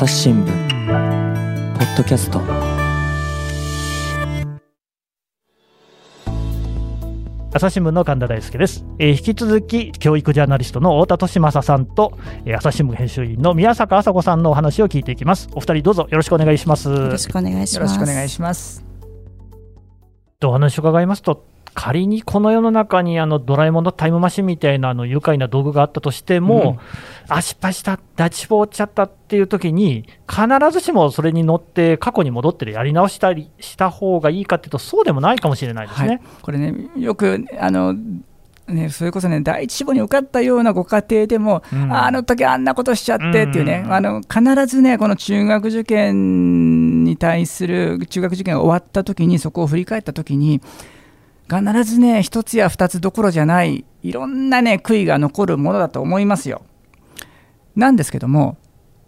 朝日新聞ポッドキャスト朝日新聞の神田大輔です、えー引き続き教育ジャーナリストの太田利正さんと、えー朝日新聞編集員の宮坂麻子さんのお話を聞いていきますお二人どうぞよろしくお願いしますよろしくお願いしよろます。しくお願いします。とお話を伺いますと仮にこの世の中にあのドラえもんのタイムマシンみたいなあの愉快な道具があったとしても、あ失敗した、立ちぼっちゃった。っていう時に、必ずしもそれに乗って過去に戻ってやり直したりした方がいいかっていうと、そうでもないかもしれないですね。はい、これね、よくあの、ね、それこそね、第一志望に受かったようなご家庭でも、うん。あの時あんなことしちゃってっていうね、うん。あの必ずね、この中学受験に対する、中学受験が終わった時に、そこを振り返った時に、必ずね、一つや二つどころじゃない、いろんなね、悔いが残るものだと思いますよ。なんですけども、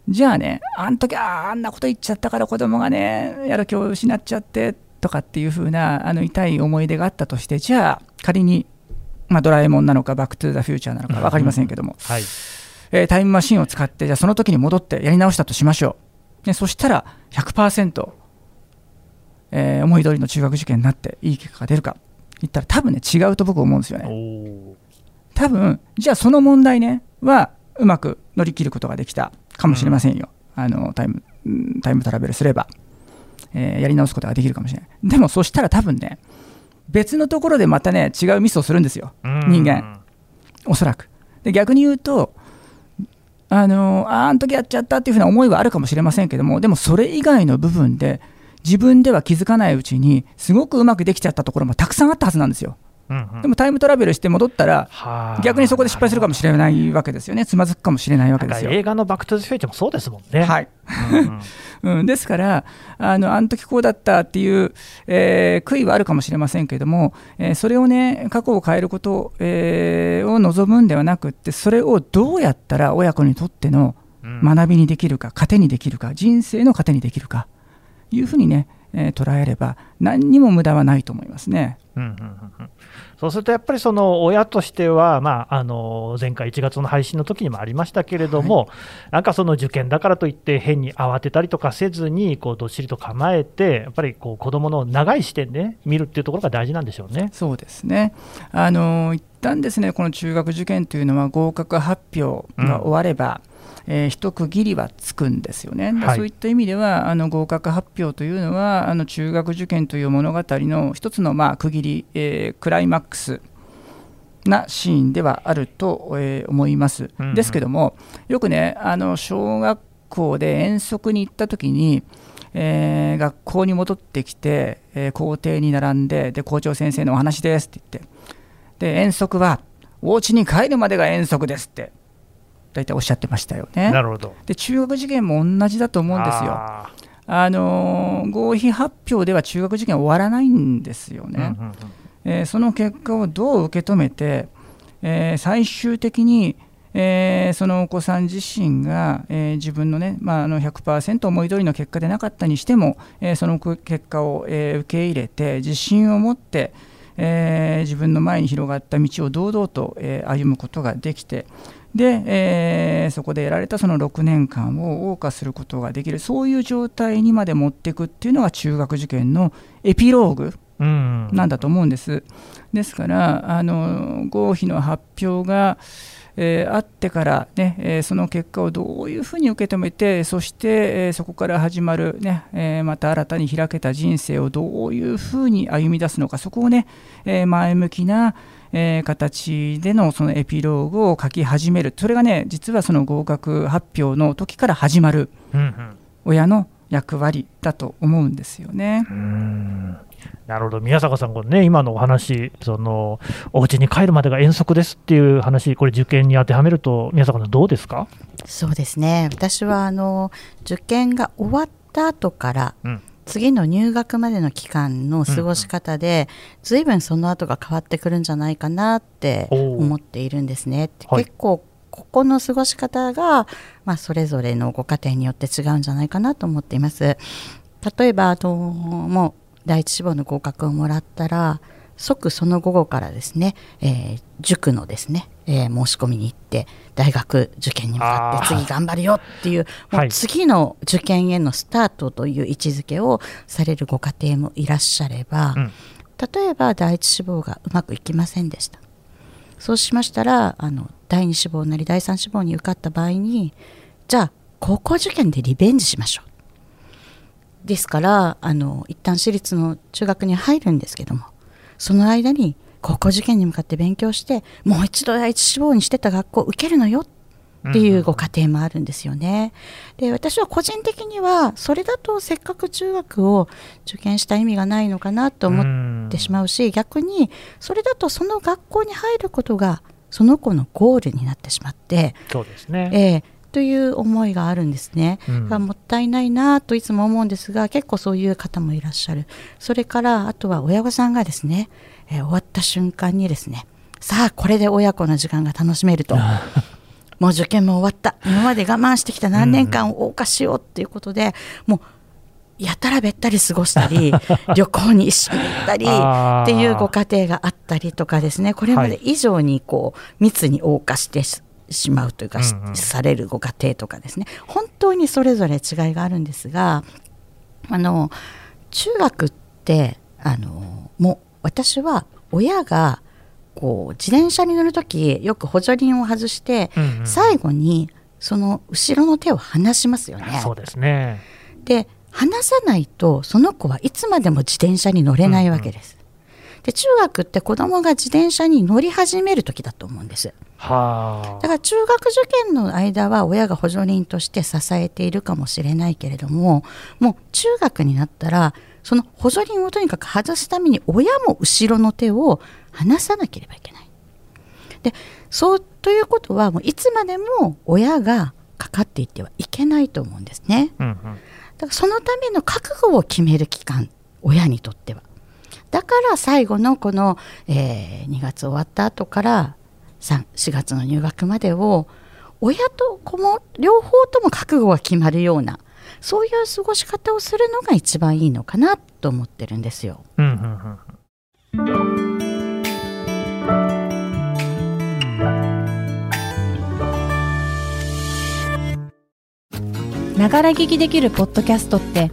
じゃあね、あの時あーあんなこと言っちゃったから子供がね、やる気を失っちゃってとかっていう風なあの痛い思い出があったとして、じゃあ仮に、まあ、ドラえもんなのか、バック・トゥ・ザ・フューチャーなのか分かりませんけども、はいえータイムマシンを使って、じゃあその時に戻ってやり直したとしましょう。ね、そしたら100%、えー思い通りの中学受験になっていい結果が出るか言ったら多分ね違うと僕思うんですよね。多分じゃあその問題ねはうまく乗り切ることができたかもしれませんよ、あのタイムうんタイムトラベルすれば、えーやり直すことができるかもしれない。でもそしたら多分ね別のところでまたね違うミスをするんですよ。人間。おそらく。で逆に言うとあのああの時やっちゃったっていうふうな思いはあるかもしれませんけどもでもそれ以外の部分で自分では気づかないうちにすごくうまくできちゃったところもたくさんあったはずなんですよ。うんうん。でもタイムトラベルして戻ったらはあ。逆にそこで失敗するかもしれないわけですよね、つまずくかもしれないわけですよ。映画のバック・トゥ・ザ・フューチャーもそうですもんね。はい。うんですからあの、あの時こうだったっていう、えー悔いはあるかもしれませんけども、えーそれをね、過去を変えること、えーを望むんではなくって、それをどうやったら親子にとってのうん。学びにできるか、糧にできるか、人生の糧にできるか、いうふうにね、えー捉えれば、何にも無駄はないと思いますね。うんうんうんうんそうするとやっぱりその親としては、まあ、あの前回1月の配信の時にもありましたけれども、なんかその受験だからといって、変に慌てたりとかせずに、こうどっしりと構えて、やっぱりこう子どもの長い視点で見るっていうところが大事なんでしょうね。そうですね。あの一旦ですねこの中学受験というのは合格発表が終われば、えー一区切りはつくんですよね。ではいそういった意味ではあの合格発表というのはあの中学受験という物語の一つのまあ区切り、えークライマックスなシーンではあると、えー思います。うんうんですけどもよくねあの小学校で遠足に行った時にえー学校に戻ってきて、えー校庭に並んでで校長先生のお話ですって言ってで遠足はお家に帰るまでが遠足ですって大体おっしゃってましたよね。なるほど。で中学受験も同じだと思うんですよ。ああのー合否発表では中学受験終わらないんですよーね、うんうんうん。えーその結果をどう受け止めて、えー最終的に、えーそのお子さん自身が、えー自分のね、まあ、あの100%思い通りの結果でなかったにしても、えーその結果を、えー受け入れて自信を持って、えー自分の前に広がった道を堂々と、えー歩むことができてで、えーそこで得られたその6年間を謳歌することができるそういう状態にまで持っていくっていうのが中学受験のエピローグうんなんだと思うんです。ですから、あの合否の発表が、えーあってから、ねえーその結果をどういうふうに受け止めて、そして、えーそこから始まる、ねえーまた新たに開けた人生をどういうふうに歩み出すのか、そこをね、えー前向きな、えー形でのそのエピローグを書き始める、それがね、実はその合格発表の時から始まるうんうん。親の役割だと思うんですよね。うんなるほど、宮坂さん、これね、今のお話、そのお家に帰るまでが遠足ですっていう話、これ、受験に当てはめると、宮坂さん、どうですか、そうですね。私はあの受験が終わった後から、うん次の入学までの期間の過ごし方で、ずいぶんその後が変わってくるんじゃないかなって思っているんですね。はい結構ここの過ごし方が、まあ、それぞれのご家庭によって違うんじゃないかなと思っています。例えばあのもう第一志望の合格をもらったら即その午後からですね、えー塾のですね、えー申し込みに行って大学受験に向かって次頑張るよっていうもはい。う次の受験へのスタートという位置づけをされるご家庭もいらっしゃれば、うん。例えば第一志望がうまくいきませんでした。そうしましたらあの第二志望なり第三志望に受かった場合にじゃあ高校受験でリベンジしましょうですからあの一旦私立の中学に入るんですけどもその間に高校受験に向かって勉強してもう一度第一志望にしてた学校を受けるのよっていうご家庭もあるんですよね。で私は個人的にはそれだとせっかく中学を受験した意味がないのかなと思ってしまうし逆にそれだとその学校に入ることがその子のゴールになってしまって、そうですね。ええという思いがあるんですね。うん。がもったいないなといつも思うんですが結構そういう方もいらっしゃる。それからあとは親御さんがですね、えー終わった瞬間にですねさあこれで親子の時間が楽しめると。もう受験も終わった。今まで我慢してきた何年間を謳歌しようっていうことで、もうやたらべったり過ごしたり 旅行に一緒に行ったりっていうご家庭があったりとかですね。これまで以上にこう密に謳歌してししまうというか、しうんうんされるご家庭とかですね本当にそれぞれ違いがあるんですがあの中学ってあのもう私は親がこう自転車に乗る時よく補助輪を外して、うんうん最後にその後ろの手を離しますよね。そうですね。で離さないとその子はいつまでも自転車に乗れないわけです。で中学って子供が自転車に乗り始める時だと思うんです。はだから中学受験の間は親が補助輪として支えているかもしれないけれどももう中学になったらその補助輪をとにかく外すために親も後ろの手を離さなければいけない。でそうということはもういつまでも親がかかっていってはいけないと思うんですね。あ。うんうん。だからそのための覚悟を決める期間親にとってはだから最後のこの、えー2月終わった後から3 4月の入学までを親と子も両方とも覚悟が決まるようなそういう過ごし方をするのが一番いいのかなと思ってるんですよ。うんうんうん。ながら聞きできるポッドキャストって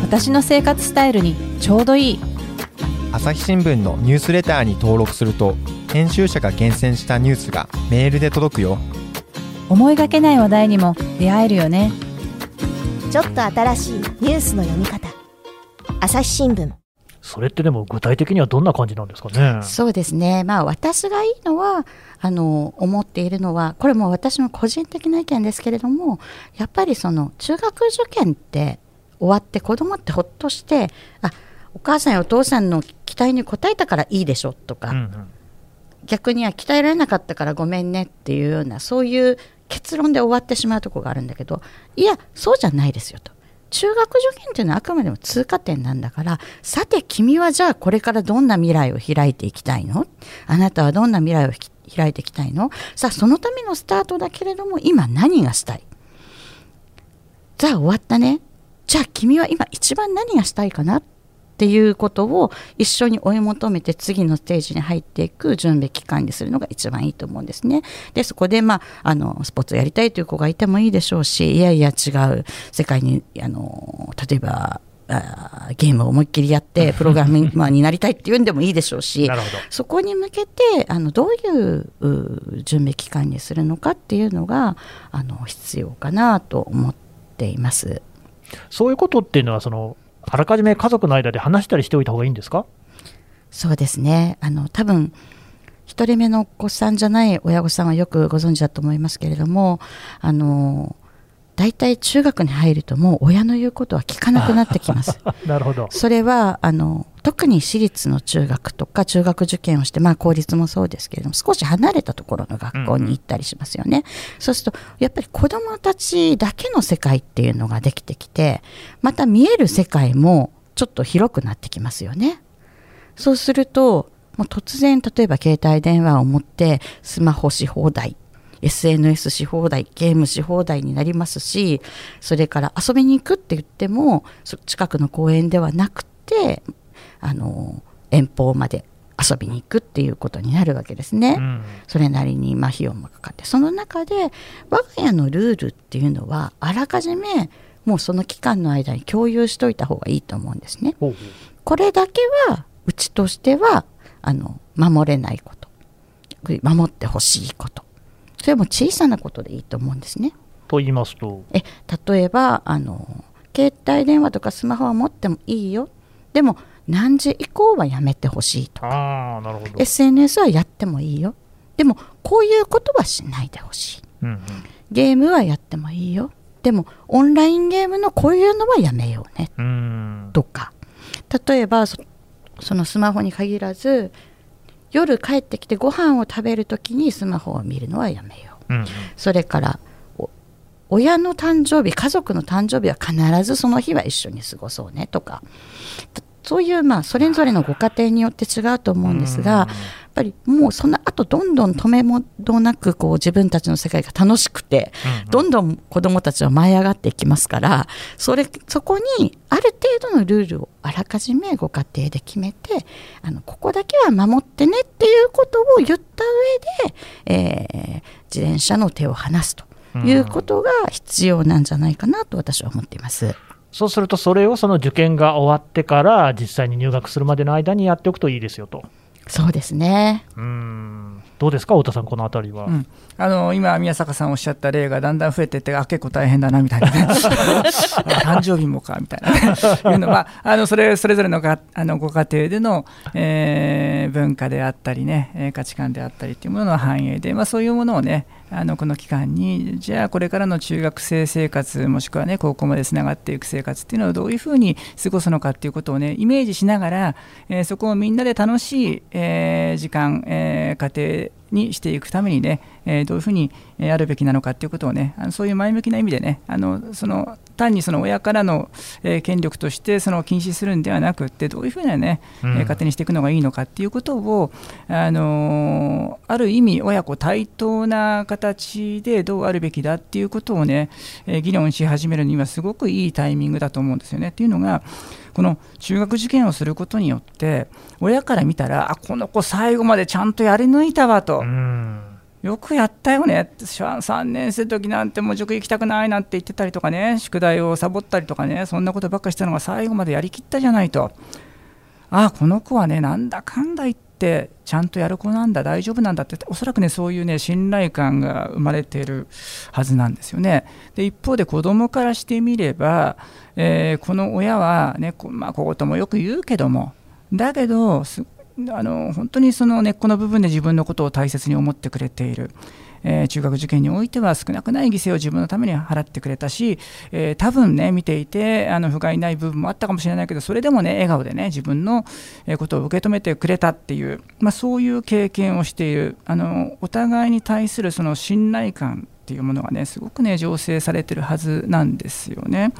私の生活スタイルにちょうどいい朝日新聞のニュースレターに登録すると編集者が厳選したニュースがメールで届くよ。思いがけない話題にも出会えるよね。ちょっと新しいニュースの読み方。朝日新聞。それってでも具体的にはどんな感じなんですかね。そうですね、まあ、私がいいのはあの思っているのはこれも私の個人的な意見ですけれどもやっぱりその中学受験って終わって子供ってほっとしてあお母さんやお父さんの期待に応えたからいいでしょとか、うんうん。逆には鍛えられなかったからごめんねっていうようなそういう結論で終わってしまうところがあるんだけど。いやそうじゃないですよと。中学受験っていうのはあくまでも通過点なんだからさて君はじゃあこれからどんな未来を開いていきたいの？あなたはどんな未来をひ開いていきたいの？さあそのためのスタートだけれども今何がしたい？じゃあ終わったね。じゃあ君は今一番何がしたいかな？っていうことを一緒に追い求めて次のステージに入っていく準備期間にするのが一番いいと思うんですね。でそこで、まあ、あのスポーツをやりたいという子がいてもいいでしょうしいやいや違う世界にあの例えばあーゲームを思いっきりやって プログラマーになりたいっていうんでもいいでしょうし。そこに向けてあのどういうう準備期間にするのかっていうのがあの必要かなと思っています。そういうことっていうのは、その、あらかじめ家族の間で話したりしておいた方がいいんですか？そうですね。あの多分一人目のお子さんじゃない親御さんはよくご存知だと思いますけれども、あの大体中学に入るともう親の言うことは聞かなくなってきます。なるほど。それはあの特に私立の中学とか中学受験をして、まあ、公立もそうですけれども少し離れたところの学校に行ったりしますよね。そうするとやっぱり子どもたちだけの世界っていうのができてきてまた見える世界もちょっと広くなってきますよね。そうするともう突然例えば携帯電話を持ってスマホし放題 SNS し放題ゲームし放題になりますしそれから遊びに行くって言ってもそ近くの公園ではなくてあの遠方まで遊びに行くっていうことになるわけですね。うん。それなりにまあ費用もかかって。その中で我が家のルールっていうのはあらかじめもうその期間の間に共有しといた方がいいと思うんですね。これだけはうちとしてはあの守れないこと。守ってほしいことそれも小さなことでいいと思うんですね。と言いますと、え例えばあの携帯電話とかスマホは持ってもいいよ。でも何時以降はやめてほしいとか。SNS はやってもいいよ。でもこういうことはしないでほしい。うんうん。ゲームはやってもいいよ。でもオンラインゲームのこういうのはやめようね。うん。とか。例えばそそのスマホに限らず夜帰ってきてご飯を食べるときにスマホを見るのはやめよう。うんそれからお親の誕生日家族の誕生日は必ずその日は一緒に過ごそうねとか。とそういうまあそれぞれのご家庭によって違うと思うんですがぱりもうその後どんどん止めもどなくこう自分たちの世界が楽しくてどんどん子どもたちは舞い上がっていきますからそれそこにある程度のルールをあらかじめご家庭で決めてあのここだけは守ってねっていうことを言った上で、えー自転車の手を離すということが必要なんじゃないかなと私は思っています。そうすると、それをその受験が終わってから、実際に入学するまでの間にやっておくといいですよと。そうですね。うんどうですか、太田さん、このあたりは？うんあの今、宮坂さんおっしゃった例がだんだん増えてって、あ結構大変だなみたいなね、誕生日もかみたいな、ね、いうのは、あのそれそれぞれのがあのご家庭での、えー文化であったりね、えー価値観であったりっていうものの反映で、まあ、そういうものをね、あのこの期間に、じゃあこれからの中学生生活、もしくはね、高校までつながっていく生活っていうのをどういうふうに過ごすのかっていうことをね、イメージしながら、えーそこをみんなで楽しい、えー時間、えー家庭にしていくためにね、えどういうふうにえーやるべきなのかっていうことをね、あのそういう前向きな意味でね、あのその単にその親からの、えー権力としてその禁止するんではなくって、どういうふうなね、えーうん家庭にしていくのがいいのかっていうことを、あのーある意味、親子対等な形でどうあるべきだっていうことをね、えー議論し始めるにはすごくいいタイミングだと思うんですよね。っていうのが、この中学受験をすることによって、親から見たら、あこの子、最後までちゃんとやり抜いたわと。うんよくやったよねって3年生の時なんてもう塾行きたくないなんて言ってたりとかね宿題をサボったりとかねそんなことばっかしたのが最後までやりきったじゃないと。ああこの子はねなんだかんだ言ってちゃんとやる子なんだ大丈夫なんだっておそらくねそういうね信頼感が生まれているはずなんですよね。で一方で子供からしてみれば、えーこの親はねこまあ小言もよく言うけどもだけどすあの本当にその根っこの部分で自分のことを大切に思ってくれている。えー中学受験においては少なくない犠牲を自分のために払ってくれたし、えー多分ね見ていてあの不甲斐ない部分もあったかもしれないけどそれでもね笑顔でね自分のことを受け止めてくれたっていう、まあ、そういう経験をしているあのお互いに対するその信頼感っていうものがねすごくね醸成されてるはずなんですよね。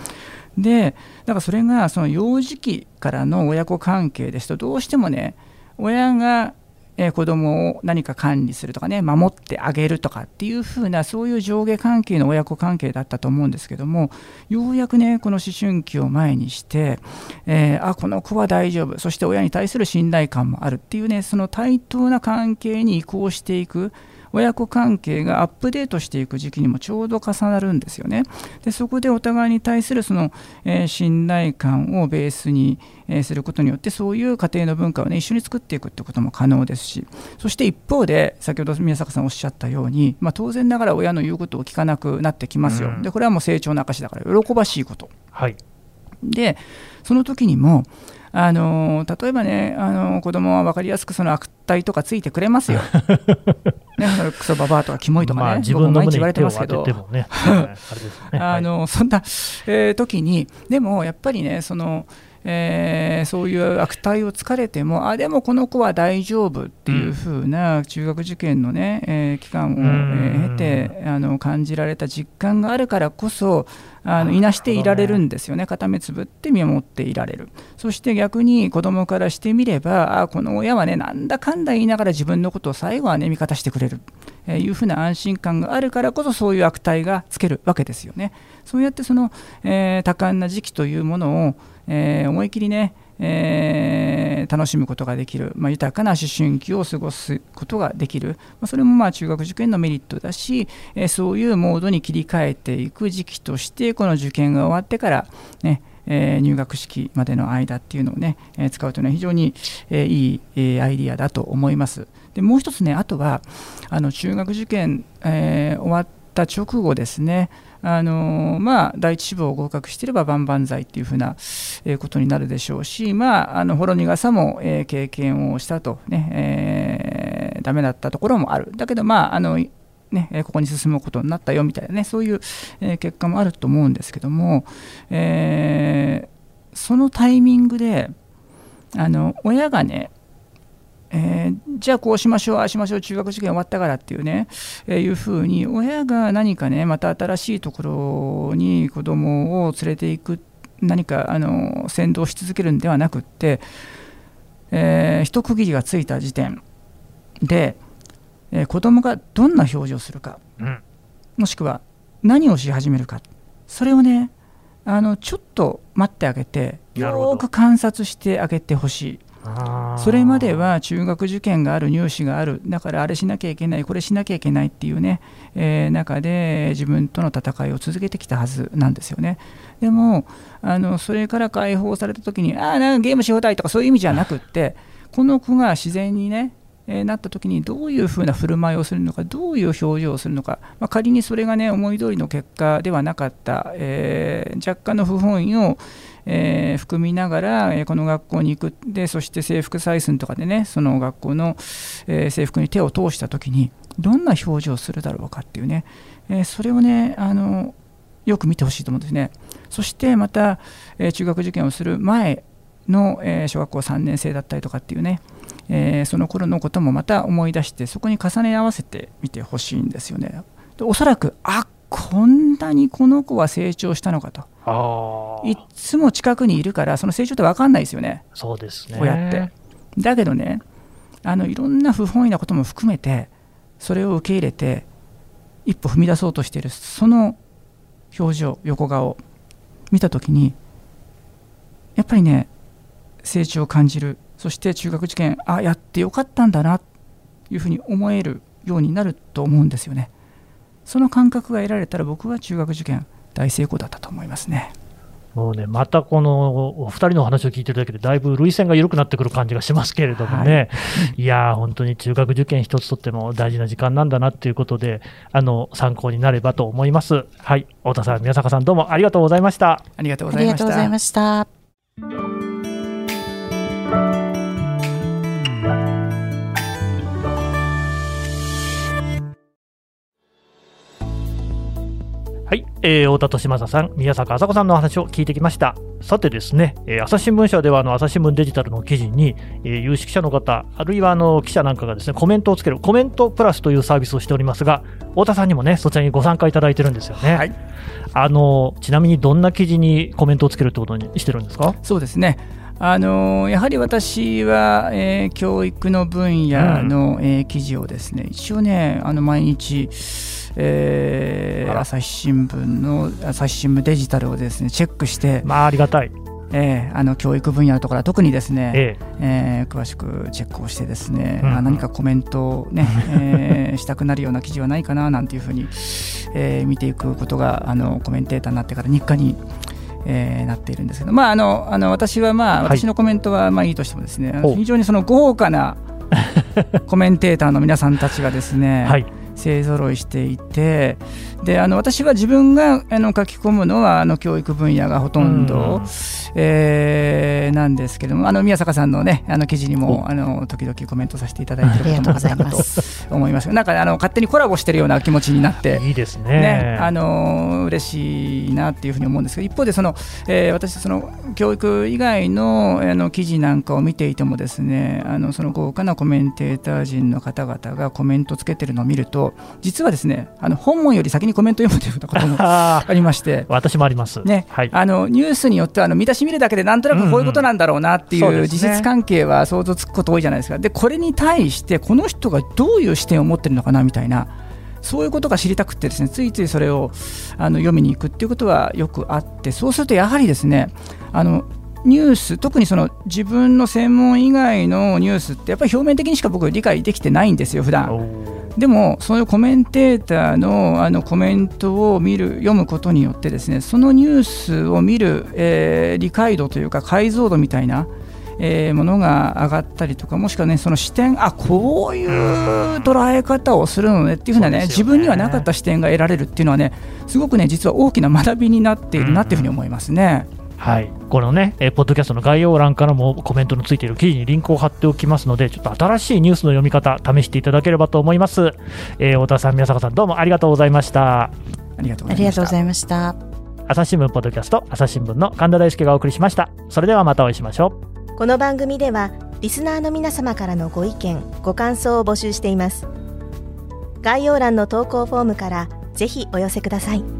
でだからそれがその幼児期からの親子関係ですとどうしてもね親がえー子供を何か管理するとかね守ってあげるとかっていう風なそういう上下関係の親子関係だったと思うんですけどもようやくねこの思春期を前にして、えーあこの子は大丈夫そして親に対する信頼感もあるっていうねその対等な関係に移行していく親子関係がアップデートしていく時期にもちょうど重なるんですよね。でそこでお互いに対するその、えー信頼感をベースに、えーすることによってそういう家庭の文化をね一緒に作っていくってことも可能ですしそして一方で先ほど宮坂さんおっしゃったように、まあ、当然ながら親の言うことを聞かなくなってきますよ。うんでこれはもう成長の証だから喜ばしいこと。はい。でその時にもあの例えばね、あの子供は分かりやすくその悪態とかついてくれますよ。ね、それクソババアとかキモいとかね、まあ、自分の毎日言われてますけど。あのそんな、えー時に、でもやっぱりね、そのえーそういう悪態をつかれても、あでもこの子は大丈夫っていう風な中学受験のね、えー期間を、えー経てあの感じられた実感があるからこそ、あのいなしていられるんですよね、片目つぶって見守っていられる。そして逆に子供からしてみれば、あこの親はね、なんだかんだ言いながら自分のことを最後はね、味方してくれる。えーいうふうな安心感があるからこそそういう悪態がつけるわけですよね。そうやってその、えー多感な時期というものを、えー思い切りね、えー楽しむことができる、まあ、豊かな思春期を過ごすことができる、まあ、それもまあ中学受験のメリットだし、えーそういうモードに切り替えていく時期としてこの受験が終わってから、ねえー入学式までの間っていうのをね、えー使うというのは非常に、えーいい、えーアイディアだと思います。でもう一つねあとはあの中学受験、えー終わった直後ですねあのまあ、第一志望を合格していれば万々歳っていうふうな、ことになるでしょうし、まあ、あのほろ苦さも、え経験をしたとね、えーダメだったところもある。だけど、まああのね、ここに進むことになったよみたいなね、そういう、え結果もあると思うんですけども、えーそのタイミングで、あの親がね、えーじゃあこうしましょう、ああしましょう、中学受験終わったからっていうね、えーいうふうに、親が何かね、また新しいところに子供を連れていく、何かあの先導し続けるんではなくって、えー一区切りがついた時点で、えー子供がどんな表情をするか、うんもしくは何をし始めるか、それをね、あのちょっと待ってあげて、よーく観察してあげてほしい。それまでは中学受験がある、入試がある、だからあれしなきゃいけない、これしなきゃいけないっていうね、えー中で自分との戦いを続けてきたはずなんですよね。でも、あのそれから解放された時に、ああ、なんかゲームし放題とかそういう意味じゃなくって、この子が自然にね、えなった時にどういうふうな振る舞いをするのか、どういう表情をするのか、まあ、仮にそれがね、思い通りの結果ではなかった、えー若干の不本意を、えー含みながら、えこの学校に行く。でそして制服採寸とかでねその学校の、え制服に手を通した時にどんな表情をするだろうかっていうね、えそれをねあのよく見てほしいと思うんですね。そしてまた、え中学受験をする前の、え小学校3年生だったりとかっていうね、えーその頃のこともまた思い出してそこに重ね合わせてみてほしいんですよね。でおそらくあこんなにこの子は成長したのかと。いっつも近くにいるからその成長って分かんないですよね。そうですね。親って。だけどねあのいろんな不本意なことも含めてそれを受け入れて一歩踏み出そうとしているその表情横顔見た時にやっぱりね成長を感じるそして中学受験あやってよかったんだなというふうに思えるようになると思うんですよね。その感覚が得られたら僕は中学受験大成功だったと思いますね。もうね、またこのお二人のお話を聞いてるだけで、だいぶ涙腺が緩くなってくる感じがしますけれどもね、い、やー、本当に中学受験一つとっても大事な時間なんだなっていうことで、あの参考になればと思います。はい、太田さん、宮坂さん、どうもありがとうございました。ありがとうあございましたはい、えー、太田利正さん、宮坂麻子さんのお話を聞いてきました。さてですね、えー朝日新聞社ではあの朝日新聞デジタルの記事に、えー有識者の方、あるいはあの記者なんかがですねコメントをつけるコメントプラスというサービスをしておりますが、太田さんにもねそちらにご参加いただいてるんですよね。はいあのちなみにどんな記事にコメントをつけるってことにしてるんですか？そうですね。あのやはり私は、えー教育の分野の、えー記事をですね一応ねあの毎日、えー朝日新聞の朝日新聞デジタルをですねチェックして、まあありがたい。えーあの教育分野のところは特にですね、ええ。ー詳しくチェックをしてですね、うんうん。あ何かコメントをね、えーしたくなるような記事はないかななんていうふうに、えー見ていくことがあのコメンテーターになってから日課に、えーなっているんですけど、まあ、あのあの私は、まあ、はい。私のコメントはまあいいとしてもですね、非常にその豪華なコメンテーターの皆さんたちがですね、はい。勢ぞろいしていてであの私は自分があの書き込むのはあの教育分野がほとんど、うん。えーなんですけどもあの宮坂さんのねあの記事にもあの時々コメントさせていただいていることもあるかなと思います なんかあの勝手にコラボしてるような気持ちになって。いいですね。ね、あの嬉しいなっていうふうに思うんですけど一方でその、えー私その教育以外のあの記事なんかを見ていてもですねあのその豪華なコメンテーター陣の方々がコメントつけてるのを見ると実はですねあの本文より先にコメント読むということもあありまして。私もあります。ねはい。あのニュースによってはあの見出し見るだけでなんとなくこういうことなんだろうなっていう事実関係は想像つくこと多いじゃないですか。でこれに対してこの人がどういう視点を持ってるのかなみたいなそういうことが知りたくてですねついついそれをあの読みに行くっていうことはよくあってそうするとやはりですねあのニュース特にその自分の専門以外のニュースってやっぱり表面的にしか僕理解できてないんですよ普段でもそういうコメンテーターのあのコメントを見る読むことによってですねそのニュースを見る、えー、理解度というか解像度みたいなえー、ものが上がったりとかもしくはねその視点あこういう捉え方をするのねっていうふうなね、ね、自分にはなかった視点が得られるっていうのはねすごくね実は大きな学びになっているなっていうふうに思いますね。うんはい、このね、えポッドキャストの概要欄からもコメントのついている記事にリンクを貼っておきますので、ちょっと新しいニュースの読み方、試していただければと思います。えー、太田さん、宮坂さん、どうもありがとうございました。ありがとうございました。朝日新聞ポッドキャスト、朝日新聞の神田大輔がお送りしました。それではまたお会いしましょう。この番組では、リスナーの皆様からのご意見、ご感想を募集しています。概要欄の投稿フォームからぜひお寄せください。